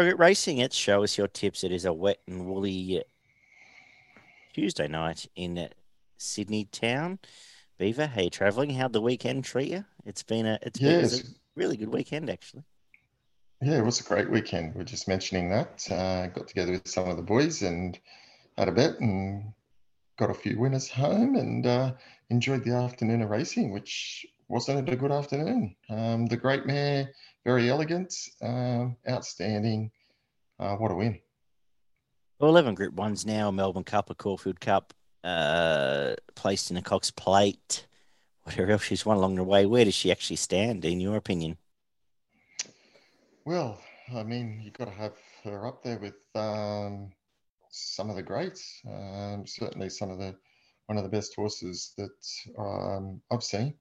Racing, show us your tips. It is a wet and woolly Tuesday night in Sydney town. Beaver, you travelling? How'd the weekend treat you? It's been a it's been a really good weekend actually. Yeah, it was a great weekend. We're just mentioning that. Uh, got together with some of the boys and had a bet and got a few winners home and uh, enjoyed the afternoon of racing, which wasn't it a good afternoon? Um, the great mare, Verry Elegant, um, outstanding. Uh, what a win. Well, eleven Group Ones now. Melbourne Cup, a Caulfield Cup, uh, placed in a Cox Plate. Whatever else she's won along the way. Where does she actually stand, in your opinion? Well, I mean, you've got to have her up there with um, some of the greats. Um, certainly, some of the one of the best horses that um, I've seen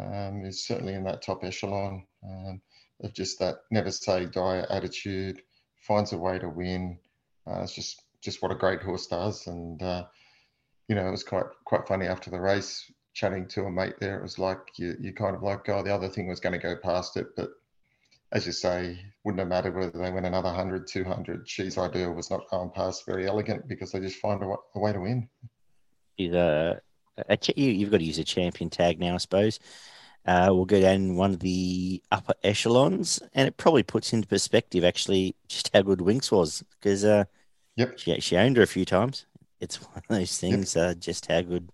um, is certainly in that top echelon um, of just that never say die attitude. Finds a way to win. Uh, it's just just what a great horse does, and uh, you know, it was quite quite funny after the race chatting to a mate there. It was like you you kind of like, oh, the other thing was going to go past it, but as you say, wouldn't have mattered whether they went another 100, 200. She's ideal was not going past Verry Elegant because they just find a, way to win. She's a, a you, you've got to use a champion tag now, I suppose. Uh, we'll go down in one of the upper echelons, and it probably puts into perspective actually just how good Winks was because uh, Yep. she she owned her a few times. It's one of those things, uh, just how good.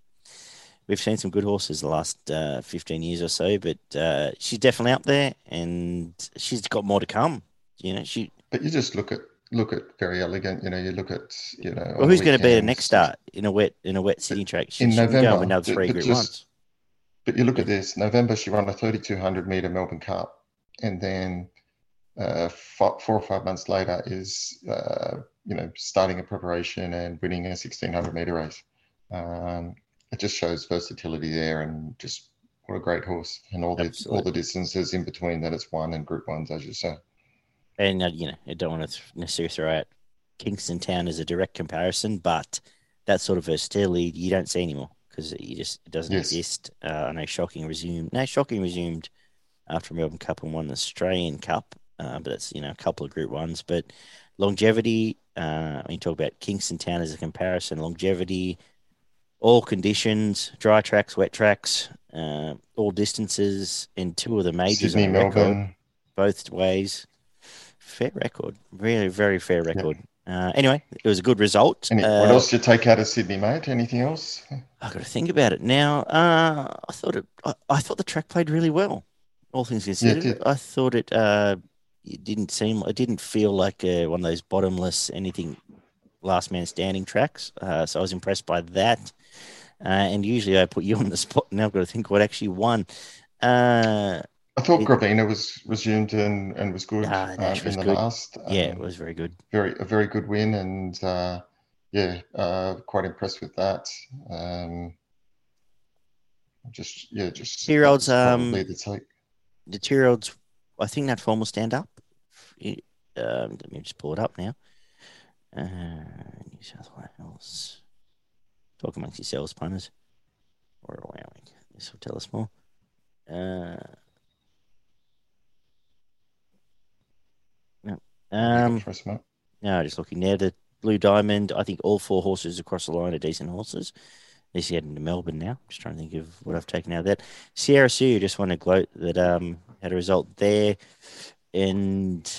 We've seen some good horses the last uh, 15 years or so, but uh, she's definitely up there, and she's got more to come. You know, she. But you just look at look at Verry Elegant. You know, you look at you know. Well, who's going to be the next start in a wet in a wet city track? She, In she can go November, another three group just- ones. But you look at this. November, she won a 3,200 meter Melbourne Cup, and then uh, four, four or five months later is uh, you know starting a preparation and winning a 1,600 meter race. Um, it just shows versatility there, and just what a great horse, and all the all the distances in between that it's won and Group Ones, as you say. And uh, you know, I don't want to necessarily throw out Kingston Town as a direct comparison, but that sort of versatility you don't see anymore because you just it doesn't Yes. exist. Uh, I know Shocking resumed. No, Shocking resumed after Melbourne Cup and won the Australian Cup, uh, but that's you know a couple of Group Ones. But longevity, uh, when you talk about Kingston Town as a comparison, longevity, all conditions, dry tracks, wet tracks, uh, all distances, in two of the majors Sydney, on record Melbourne. both ways. Fair record, really very fair record. Uh, anyway, it was a good result. Any, Uh, what else did you take out of Sydney, mate? Anything else? I've got to think about it now. Uh, I thought it. I, I thought the track played really well. All things considered, did. I thought it. Uh, it didn't seem. It didn't feel like uh, one of those bottomless anything, last man standing tracks. Uh, so I was impressed by that. Uh, and usually I put you on the spot. Now I've got to think what actually won. Uh, I thought It- Gravina was resumed and, and was good um, Nash in the good. last. yeah, Um, it was very good. very a very good win, and uh, yeah, uh, quite impressed with that. Um, just yeah, just Two year olds, um, the two year olds, I think that form will stand up. It- Um, let me just pull it up now. Uh, New South Wales. Talk amongst yourselves, punters. Or allowing. This will tell us more. Uh, no. Um, for us, mate. no, just looking there. The Blue Diamond, I think all four horses across the line are decent horses. This heading to Melbourne now. Just trying to think of what I've taken out of that. Sierra Sue, just want to gloat that um had a result there. And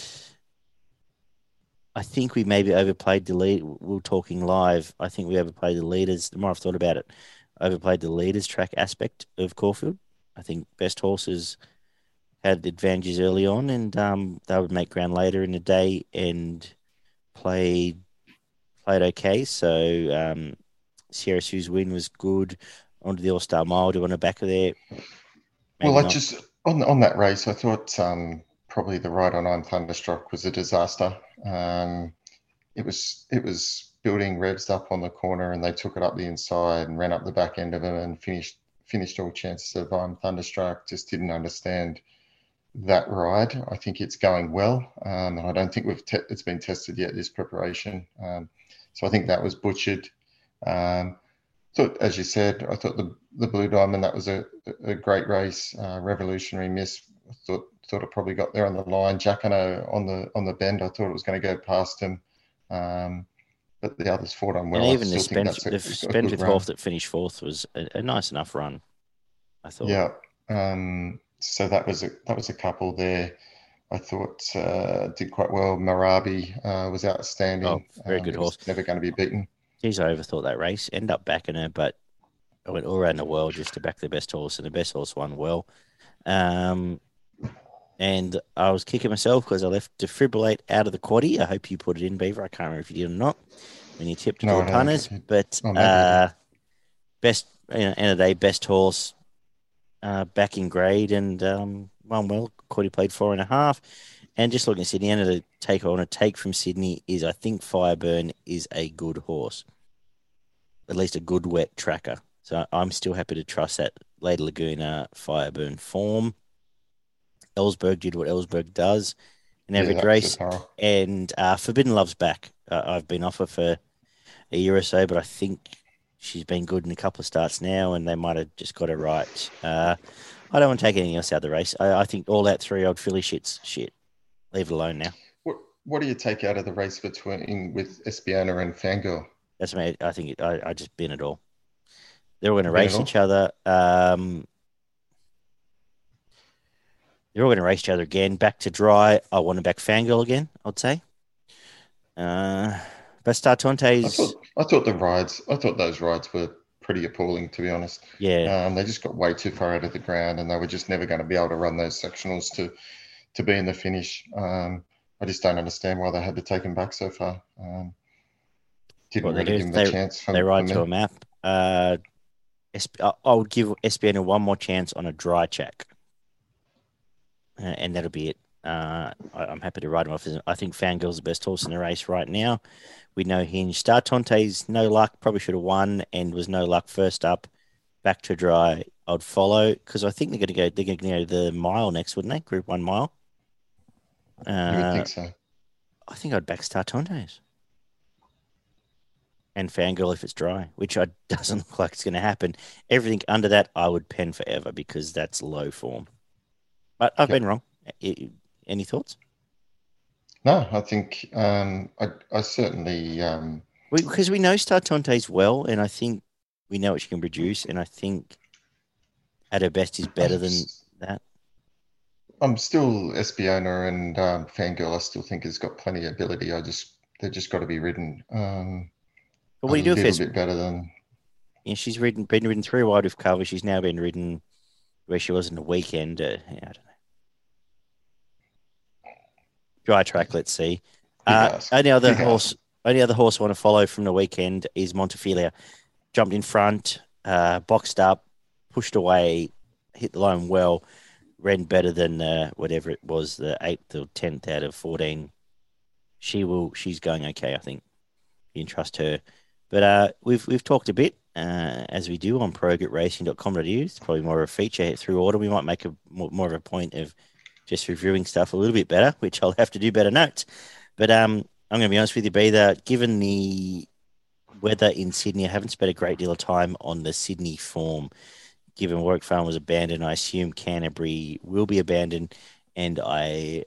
I think we maybe overplayed the lead. We are talking live. I think we overplayed the leaders. The more I've thought about it, overplayed the leaders track aspect of Caulfield. I think best horses had advantages early on, and um, they would make ground later in the day and played played okay. So um, Sierra Sue's win was good. Onto the All Star Mile, to on the back of there. Well, I not. just on on that race, I thought um, probably the ride on I'm Thunderstruck was a disaster. Um, it was it was building revs up on the corner, and they took it up the inside and ran up the back end of it and finished finished all chances of I'm Thunderstruck. Just didn't understand that ride. I think it's going well, um, and I don't think we've te- it's been tested yet. This preparation, um, so I think that was butchered. Um, thought, as you said, I thought the the Blue Diamond that was a, a great race, uh, revolutionary miss. I thought thought it probably got there on the line. Jacquinot on the on the bend, I thought it was going to go past him. Um, but the others fought on well. And even the Spence, the Spendthrift Wolf that finished fourth was a, a, nice enough run. I thought. Yeah. Um, so that was a that was a couple there. I thought uh, did quite well. Marabi uh, was outstanding. Oh, very good um, horse. Never going to be beaten. Geez, I overthought that race. End up backing her, but I went all around the world just to back the best horse, and the best horse won well. Um, and I was kicking myself because I left defibrillate out of the quaddy. I hope you put it in, Beaver. I can't remember if you did or not when you tipped no, the punters. But oh, uh, best, you know, end of the day, best horse uh, back in grade and um, won well. Quaddy played four and a half. And just looking at Sydney, of the take I want to take from Sydney is I think Fireburn is a good horse, at least a good wet tracker. So I'm still happy to trust that Lady Laguna Fireburn form. Ellsberg did what Ellsberg does in every yeah, race. And uh, Forbidden Love's back. Uh, I've been off her for a year or so, but I think she's been good in a couple of starts now, and they might have just got it right. Uh, I don't want to take anything else out of the race. I, I think all that three old filly shit's shit. Leave it alone now. What What do you take out of the race between with Espiona and Fangirl? That's me. I think it, I, I just bin it all. They're all going to race each other. Um, they're all going to race each other again. Back to dry. I want to back Fangirl again. I'd say. Uh, Bastartontes. I thought, I thought the rides. I thought those rides were pretty appalling, to be honest. Yeah. Um, they just got way too far out of the ground, and they were just never going to be able to run those sectionals to to be in the finish. Um, I just don't understand why they had to take him back so far. Um, didn't well, really give him the they, chance. From, they ride to a map. Uh, I would give Espiona one more chance on a dry check uh, and that'll be it. Uh, I, am happy to ride him off. I think Fangirl's the best horse in the race right now. We know Hinge. Startantes no luck, probably should have won and was no luck first up. Back to dry, I'd follow because I think they're going to go. They're going to go the mile next, wouldn't they? Group one mile. Uh, you would think so. I think I'd back Startantes and Fangirl if it's dry, which I doesn't look like it's going to happen. Everything under that, I would pen forever because that's low form. But I've yep. been wrong. Any thoughts? No, I think um, I, I, certainly um... we, because we know Startantes well, and I think we know what she can produce, and I think at her best is better than that. I'm still Espiona and um, Fangirl. I still think has got plenty of ability. I just they've just got to be ridden. Um, but what do you do if a bit better than? Yeah, she's ridden, been ridden three wide with cover. She's now been ridden where she was in the weekend. Uh, yeah, I don't know. Dry track, let's see. Uh, only other horse, only other horse I want to follow from the weekend is Montefilia. Jumped in front, uh, boxed up, pushed away, hit the line well, ran better than uh, whatever it was, the eighth or tenth out of fourteen. She will. She's going okay, I think. You can trust her. But uh, we've we've talked a bit uh, as we do on progetracing.com.au. It's probably more of a feature through order. We might make a more, more of a point of just reviewing stuff a little bit better, which I'll have to do better notes. But um, I'm going to be honest with you, that given the weather in Sydney, I haven't spent a great deal of time on the Sydney form. Given Warwick Farm was abandoned, I assume Canterbury will be abandoned, and I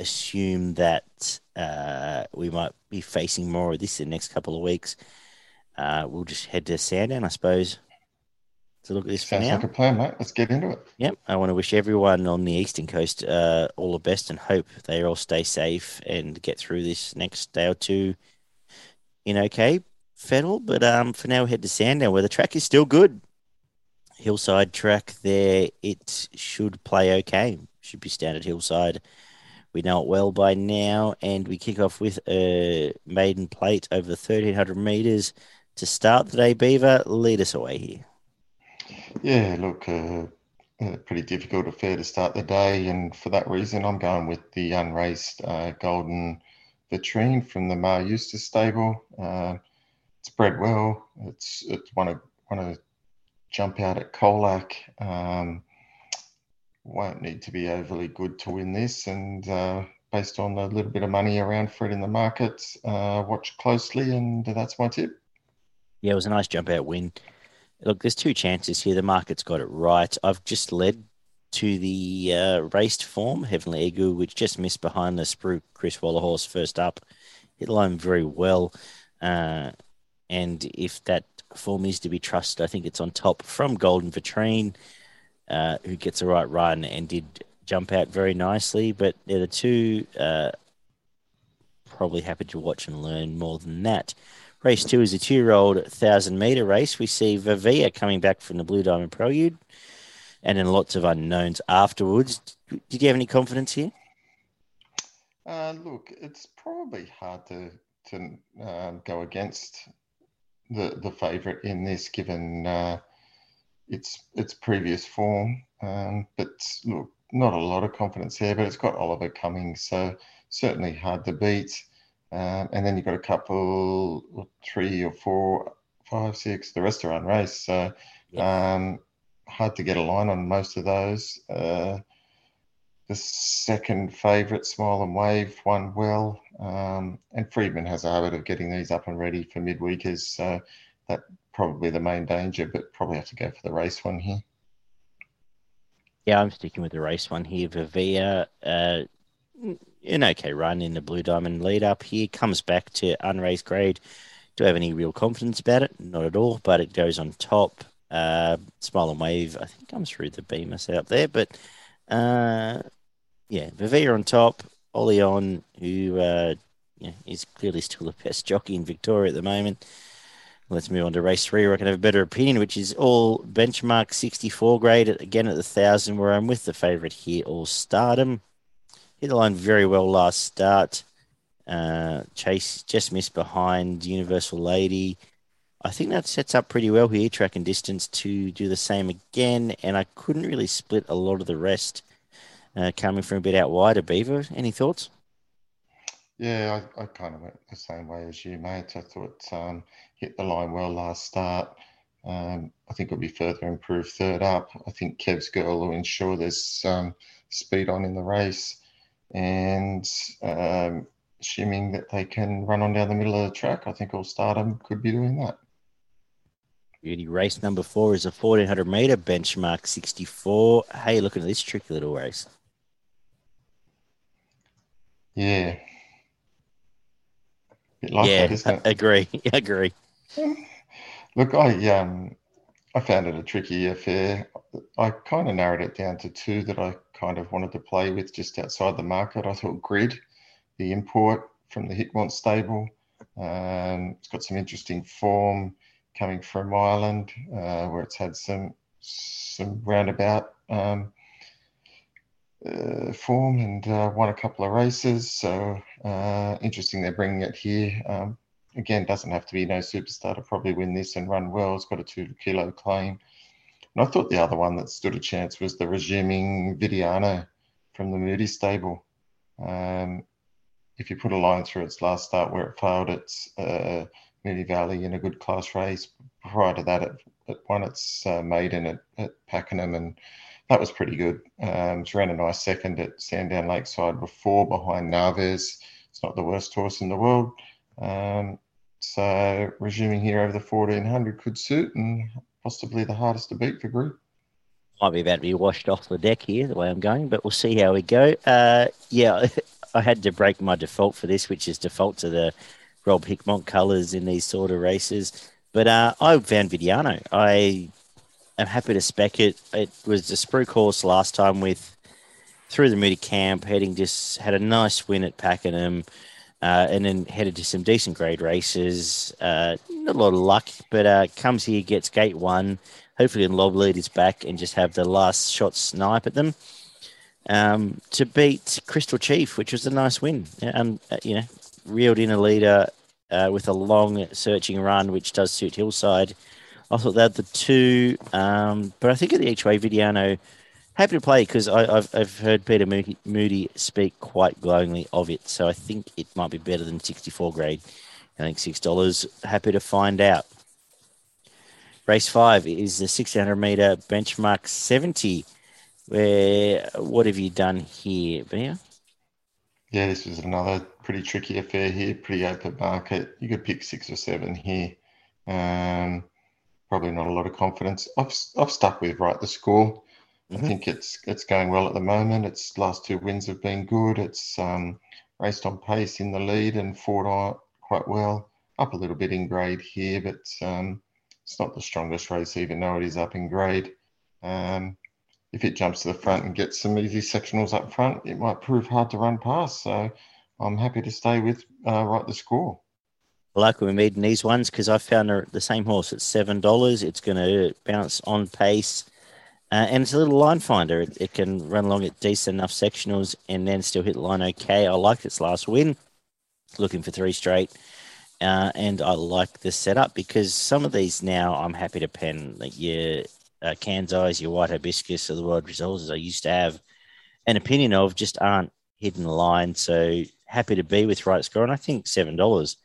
assume that uh, we might be facing more of this in the next couple of weeks. Uh, we'll just head to Sandown, I suppose, to look at this Sounds for now. like a plan, mate. Let's get into it. Yep. I want to wish everyone on the eastern coast uh, all the best and hope they all stay safe and get through this next day or two in okay fettle. But um, for now, we head to Sandown where the track is still good. Hillside track there, it should play okay. Should be standard hillside. We know it well by now, and we kick off with a maiden plate over 1300 meters to start the day. Beaver, lead us away here. Yeah, look, uh, uh, pretty difficult affair to start the day, and for that reason, I'm going with the unraced uh, Golden Vitrine from the Maher Eustace stable. Uh, it's bred well. It's it's want to want to jump out at Colac. Um, won't need to be overly good to win this, and uh, based on the little bit of money around for it in the market, uh, watch closely, and that's my tip. Yeah, it was a nice jump out win. Look, there's two chances here. The market's got it right. I've just led to the uh, raced form, Heavenly Eagle, which just missed behind the Sprue Chris Waller horse first up. Hit the line very well. Uh, and if that form is to be trusted, I think it's on top from Golden Vitrine, uh, who gets the right run and did jump out very nicely. But they're the two uh, probably happy to watch and learn more than that. Race two is a two year old 1,000 metre race. We see Vivia coming back from the Blue Diamond Prelude and then lots of unknowns afterwards. Did you have any confidence here? Uh, look, it's probably hard to to um, go against the the favourite in this, given uh, its its previous form. Um, but look, not a lot of confidence there. But it's got Oliver coming, so certainly hard to beat. Um, and then you've got a couple, three or four, five, six. The rest are unraced, so um, hard to get a line on most of those. Uh, the second favourite, Smile and Wave, won well. Um, and Freedman has a habit of getting these up and ready for midweekers. So that probably the main danger, but probably have to go for the race one here. Yeah, I'm sticking with the race one here. Vivia, uh, an okay run in the Blue Diamond lead up here, comes back to unraised grade. Do I have any real confidence about it? Not at all, but it goes on top. Uh, Smile and Wave, I think comes through the beamer set up there, but uh, yeah, Vivia on top, Ollie on, who uh, yeah, is clearly still the best jockey in Victoria at the moment. Let's move on to race three, where I can have a better opinion, which is all benchmark 64 grade, again at the 1,000, where I'm with the favourite here, All Stardom. Hit the line very well last start. Uh, Chase just missed behind Universal Lady. I think that sets up pretty well here, track and distance, to do the same again. And I couldn't really split a lot of the rest uh, coming from a bit out wider. Beaver, any thoughts? Yeah, I, I, kind of went the same way as you, mate. I thought um, hit the line well last start. Um, I think it'll be further improved third up. I think Kev's girl will ensure there's um, speed on in the race. And um, assuming that they can run on down the middle of the track, I think All Stardom could be doing that. Beauty race number four is a 1400 meter benchmark 64. Hey, looking at this tricky little race. Yeah. Like yeah, that, agree. agree. Look, I um, I found it a tricky affair. I kind of narrowed it down to two that I kind of wanted to play with just outside the market. I thought Grid, the import from the Hickmott stable, um, it's got some interesting form coming from Ireland, uh, where it's had some some roundabout um, uh, form and uh, won a couple of races. So uh, interesting they're bringing it here. Um, again, doesn't have to be no superstar to probably win this and run well. It's got a two kilo claim. And I thought the other one that stood a chance was the resuming Vidiano from the Moody stable. Um, if you put a line through its last start where it failed its uh, Moonee Valley in a good class race. Prior to that, it, it won its uh, maiden at, at Pakenham, and that was pretty good. Um, it ran a nice second at Sandown Lakeside before, behind Naves. It's not the worst horse in the world. Um, so resuming here over the 1400 could suit and possibly the hardest to beat for group. Might be about to be washed off the deck here, the way I'm going, but we'll see how we go. Uh, yeah, I had to break my default for this, which is default to the Rob Hickmott colours in these sort of races. But uh, I found Vidiano. I am happy to spec it. It was a sprue course last time with through the Moody camp, heading just had a nice win at Pakenham, uh, and then headed to some decent grade races. Uh, not a lot of luck, but uh, comes here, gets gate one. Hopefully, in lob lead is back and just have the last shot snipe at them. Um, to beat Crystal Chief, which was a nice win. And, uh, you know, reeled in a leader uh, with a long searching run, which does suit Hillside. I thought that the two, um, but I think at the each Vidiano, happy to play because I've, I've heard Peter Moody, Moody speak quite glowingly of it. So I think it might be better than 64 grade. I think $6. Happy to find out. Race five is the 600 meter benchmark 70. Where what have you done here, Bia? Yeah, this was another pretty tricky affair here, pretty open market. You could pick six or seven here. Um, probably not a lot of confidence. I've, I've stuck with right the score. I think it's it's going well at the moment. Its last two wins have been good. It's um, raced on pace in the lead and fought on quite well. Up a little bit in grade here, but um, it's not the strongest race, even though it is up in grade. Um, if it jumps to the front and gets some easy sectionals up front, it might prove hard to run past. So I'm happy to stay with uh, right the score. Like we're meeting these ones because I found the same horse at seven dollars. It's going to bounce on pace, uh, and it's a little line finder. It, it, can run along at decent enough sectionals and then still hit line okay. I like its last win. Looking for three straight. Uh, and I like the setup because some of these now I'm happy to pen. Like your uh, Kansas, your White Hibiscus, or the World Resources I used to have an opinion of just aren't hidden line. So happy to be with right score. And I think $7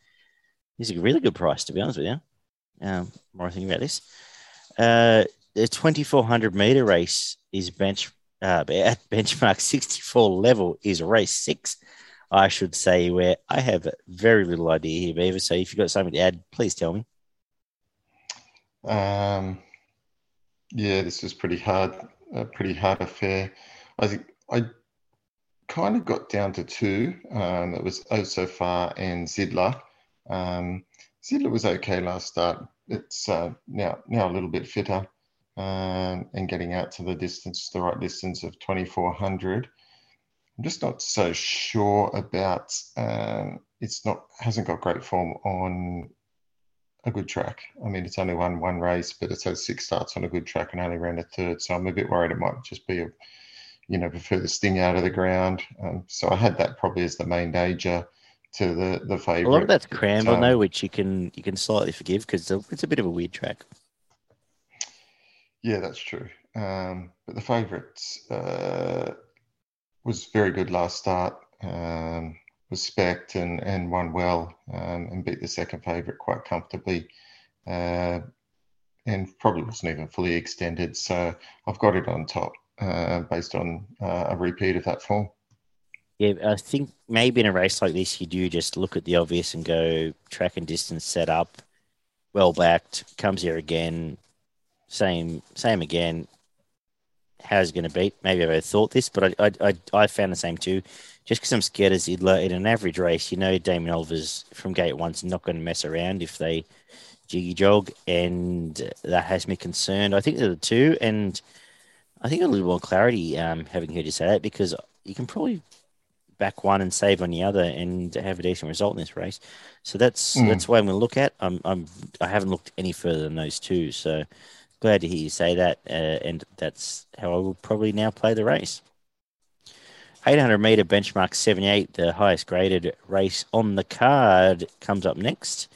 is a really good price, to be honest with you. Um, more thinking about this. Uh, the 2400 meter race is bench uh, at benchmark 64 level is race six. I should say, where I have very little idea here, Beaver. So if you've got something to add, please tell me. Um, yeah, this was pretty hard, a pretty hard affair. I think I kind of got down to two. Um, it was So Far and Zidler. Um, Zidler was okay last start. It's uh, now now a little bit fitter um, and getting out to the distance, the right distance of 2400. I'm just not so sure about. Um, it's not hasn't got great form on a good track. I mean, it's only won one race, but it's had six starts on a good track and only ran a third. So I'm a bit worried it might just be a, you know, prefer the sting out of the ground. Um, so I had that probably as the main danger to the the favourite. A lot of that's Cranbourne um, though, which you can you can slightly forgive because it's a bit of a weird track. Yeah, that's true. Um, but the favourite uh, was very good last start. Um, was spec and, and won well um, and beat the second favourite quite comfortably. Uh, and probably wasn't even fully extended. So I've got it on top uh, based on uh, a repeat of that form. Yeah, I think maybe in a race like this, you do just look at the obvious and go track and distance set up, well backed, comes here again, same same again. How's it going to beat? Maybe I've thought this, but I, I, I, found the same too. Just because I'm scared of Zidler in an average race, you know, Damien Oliver's from gate one's not going to mess around if they jiggy jog, and that has me concerned. I think they're the two, and I think a little more clarity um, having heard you say that because you can probably back one and save on the other and have a decent result in this race. So that's mm. that's what I'm going to look at. I'm, I'm I haven't looked any further than those two. So glad to hear you say that, uh, and that's how I will probably now play the race. 800 meter benchmark 78, the highest graded race on the card, comes up next.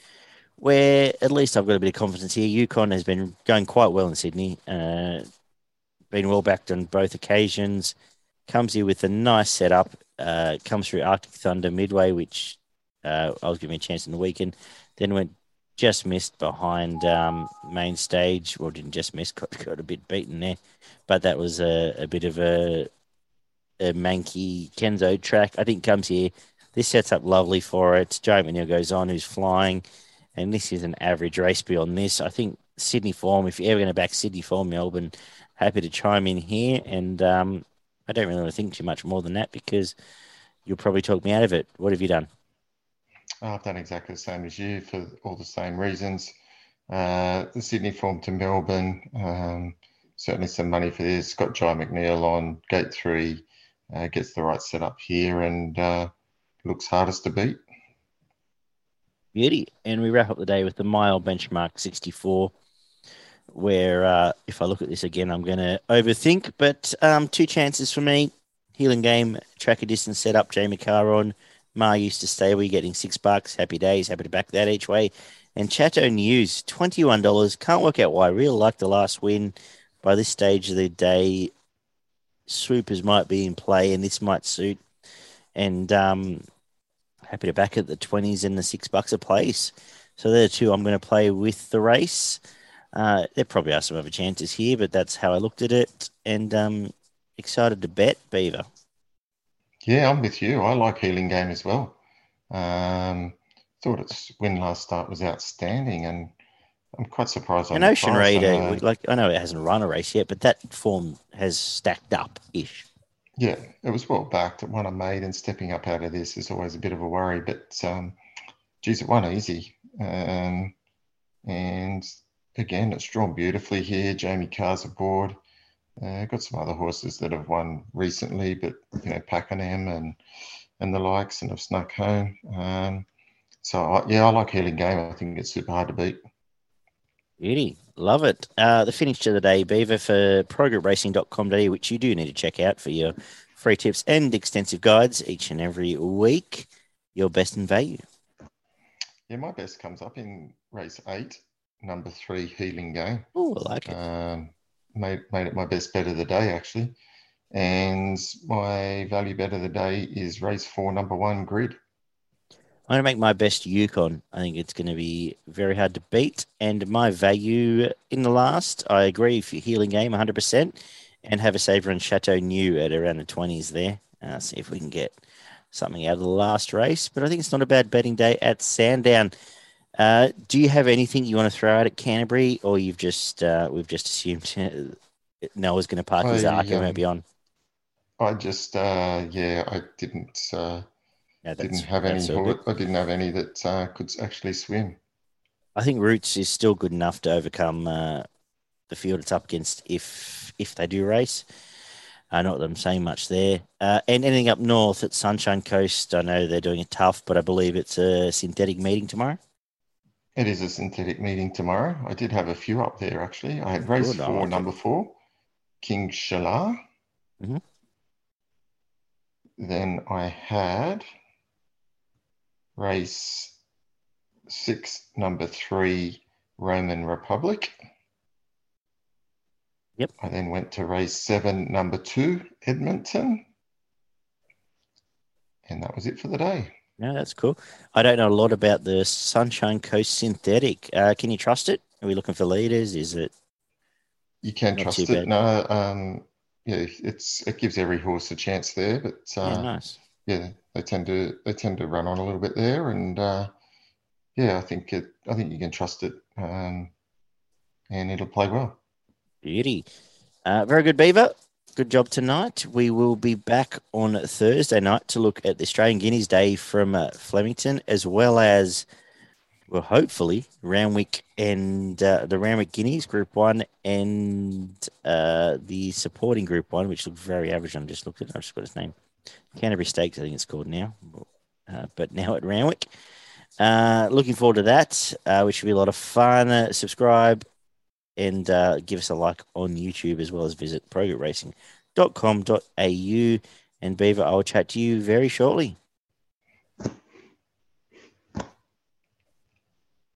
Where at least I've got a bit of confidence here. Yukon has been going quite well in Sydney, uh, been well backed on both occasions. Comes here with a nice setup uh, comes through Arctic Thunder midway, which uh, I was given a chance in the weekend. Then went just missed behind um, main stage, Well, didn't just miss, got, got a bit beaten there. But that was a, a bit of a, a manky Kenzo track. I think comes here. This sets up lovely for it. Jye McNeil goes on, who's flying, and this is an average race beyond this. I think Sydney form, if you're ever going to back Sydney form, Melbourne, happy to chime in here. And um, I don't really want to think too much more than that because you'll probably talk me out of it. What have you done? I've done exactly the same as you for all the same reasons. Uh, the Sydney form to Melbourne, um, certainly some money for this. Got Jye McNeil on gate three, uh, gets the right setup here and uh, looks hardest to beat. Beauty. And we wrap up the day with the mile benchmark 64 where uh, if I look at this again, I'm going to overthink. But um, two chances for me. Healing game, tracker distance setup, Jamie Kah on. Ma used to stay. We getting six bucks. Happy days. Happy to back that each way. And Chateau News, $21. Can't work out why. Real like the last win. By this stage of the day, swoopers might be in play and this might suit. And um, happy to back at the 20s and the six bucks a place. So they're the two I'm going to play with the race. Uh, there probably are some other chances here, but that's how I looked at it. And um, excited to bet Beaver. Yeah, I'm with you. I like Healing Game as well. Um, thought its win last start was outstanding, and I'm quite surprised. An Ocean Raider, like I know it hasn't run a race yet, but that form has stacked up ish. Yeah, it was well backed at one I made, and stepping up out of this is always a bit of a worry. But um, geez, it won easy, um, and again, it's drawn beautifully here. Jamie Kah's aboard. Uh, got some other horses that have won recently, but you know, Pakenham and and the likes, and have snuck home. Um, so I, yeah, I like Healing Game. I think it's super hard to beat. Beauty. Love it. Uh, the finish of the day, Beaver, for progretracing.com.au, which you do need to check out for your free tips and extensive guides each and every week. Your best in value. Yeah, my best comes up in race eight, number three, Healing Game. Oh, I like it. Um, made, made it my best bet of the day, actually. And my value bet of the day is race four, number one, Grid. I'm going to make my best Yukon. I think it's going to be very hard to beat. And my value in the last, I agree, for healing game 100%, and have a saver on Chateau New at around the 20s there. Uh, see if we can get something out of the last race. But I think it's not a bad betting day at Sandown. Uh, do you have anything you want to throw out at Canterbury, or you've just uh, we've just assumed Noah's going to park his arc and won't be on? I just uh, yeah, I didn't uh, yeah, didn't have any. I didn't have any that uh, could actually swim. I think Roots is still good enough to overcome uh, the field it's up against if if they do race. Uh, not that I'm saying much there. Uh, and anything up north at Sunshine Coast, I know they're doing it tough, but I believe it's a synthetic meeting tomorrow. It is a synthetic meeting tomorrow. I did have a few up there actually. I had race good, four, like number it. four, King Shalar. Mm-hmm. Then I had race six, number three, Roman Republic. Yep. I then went to race seven, number two, Edmonton. And that was it for the day. No, that's cool. I don't know a lot about the Sunshine Coast synthetic. Uh, can you trust it? Are we looking for leaders? Is it? You can not trust it. Bad? No, um, yeah, it's it gives every horse a chance there, but uh, yeah, nice. Yeah, they tend to they tend to run on a little bit there, and uh, yeah, I think it. I think you can trust it, um, and it'll play well. Beauty, uh, very good, Beaver. Good job tonight. We will be back on Thursday night to look at the Australian Guineas Day from uh, Flemington, as well as well, hopefully Randwick and uh, the Randwick Guineas Group One and uh, the supporting Group One, which looked very average. I'm just looking. I've just got its name. Canterbury Stakes, I think it's called now, uh, but now at Randwick. Uh, looking forward to that, uh, which will be a lot of fun. Subscribe and uh, give us a like on YouTube as well as visit progretracing.com.au. And Beaver, I will chat to you very shortly.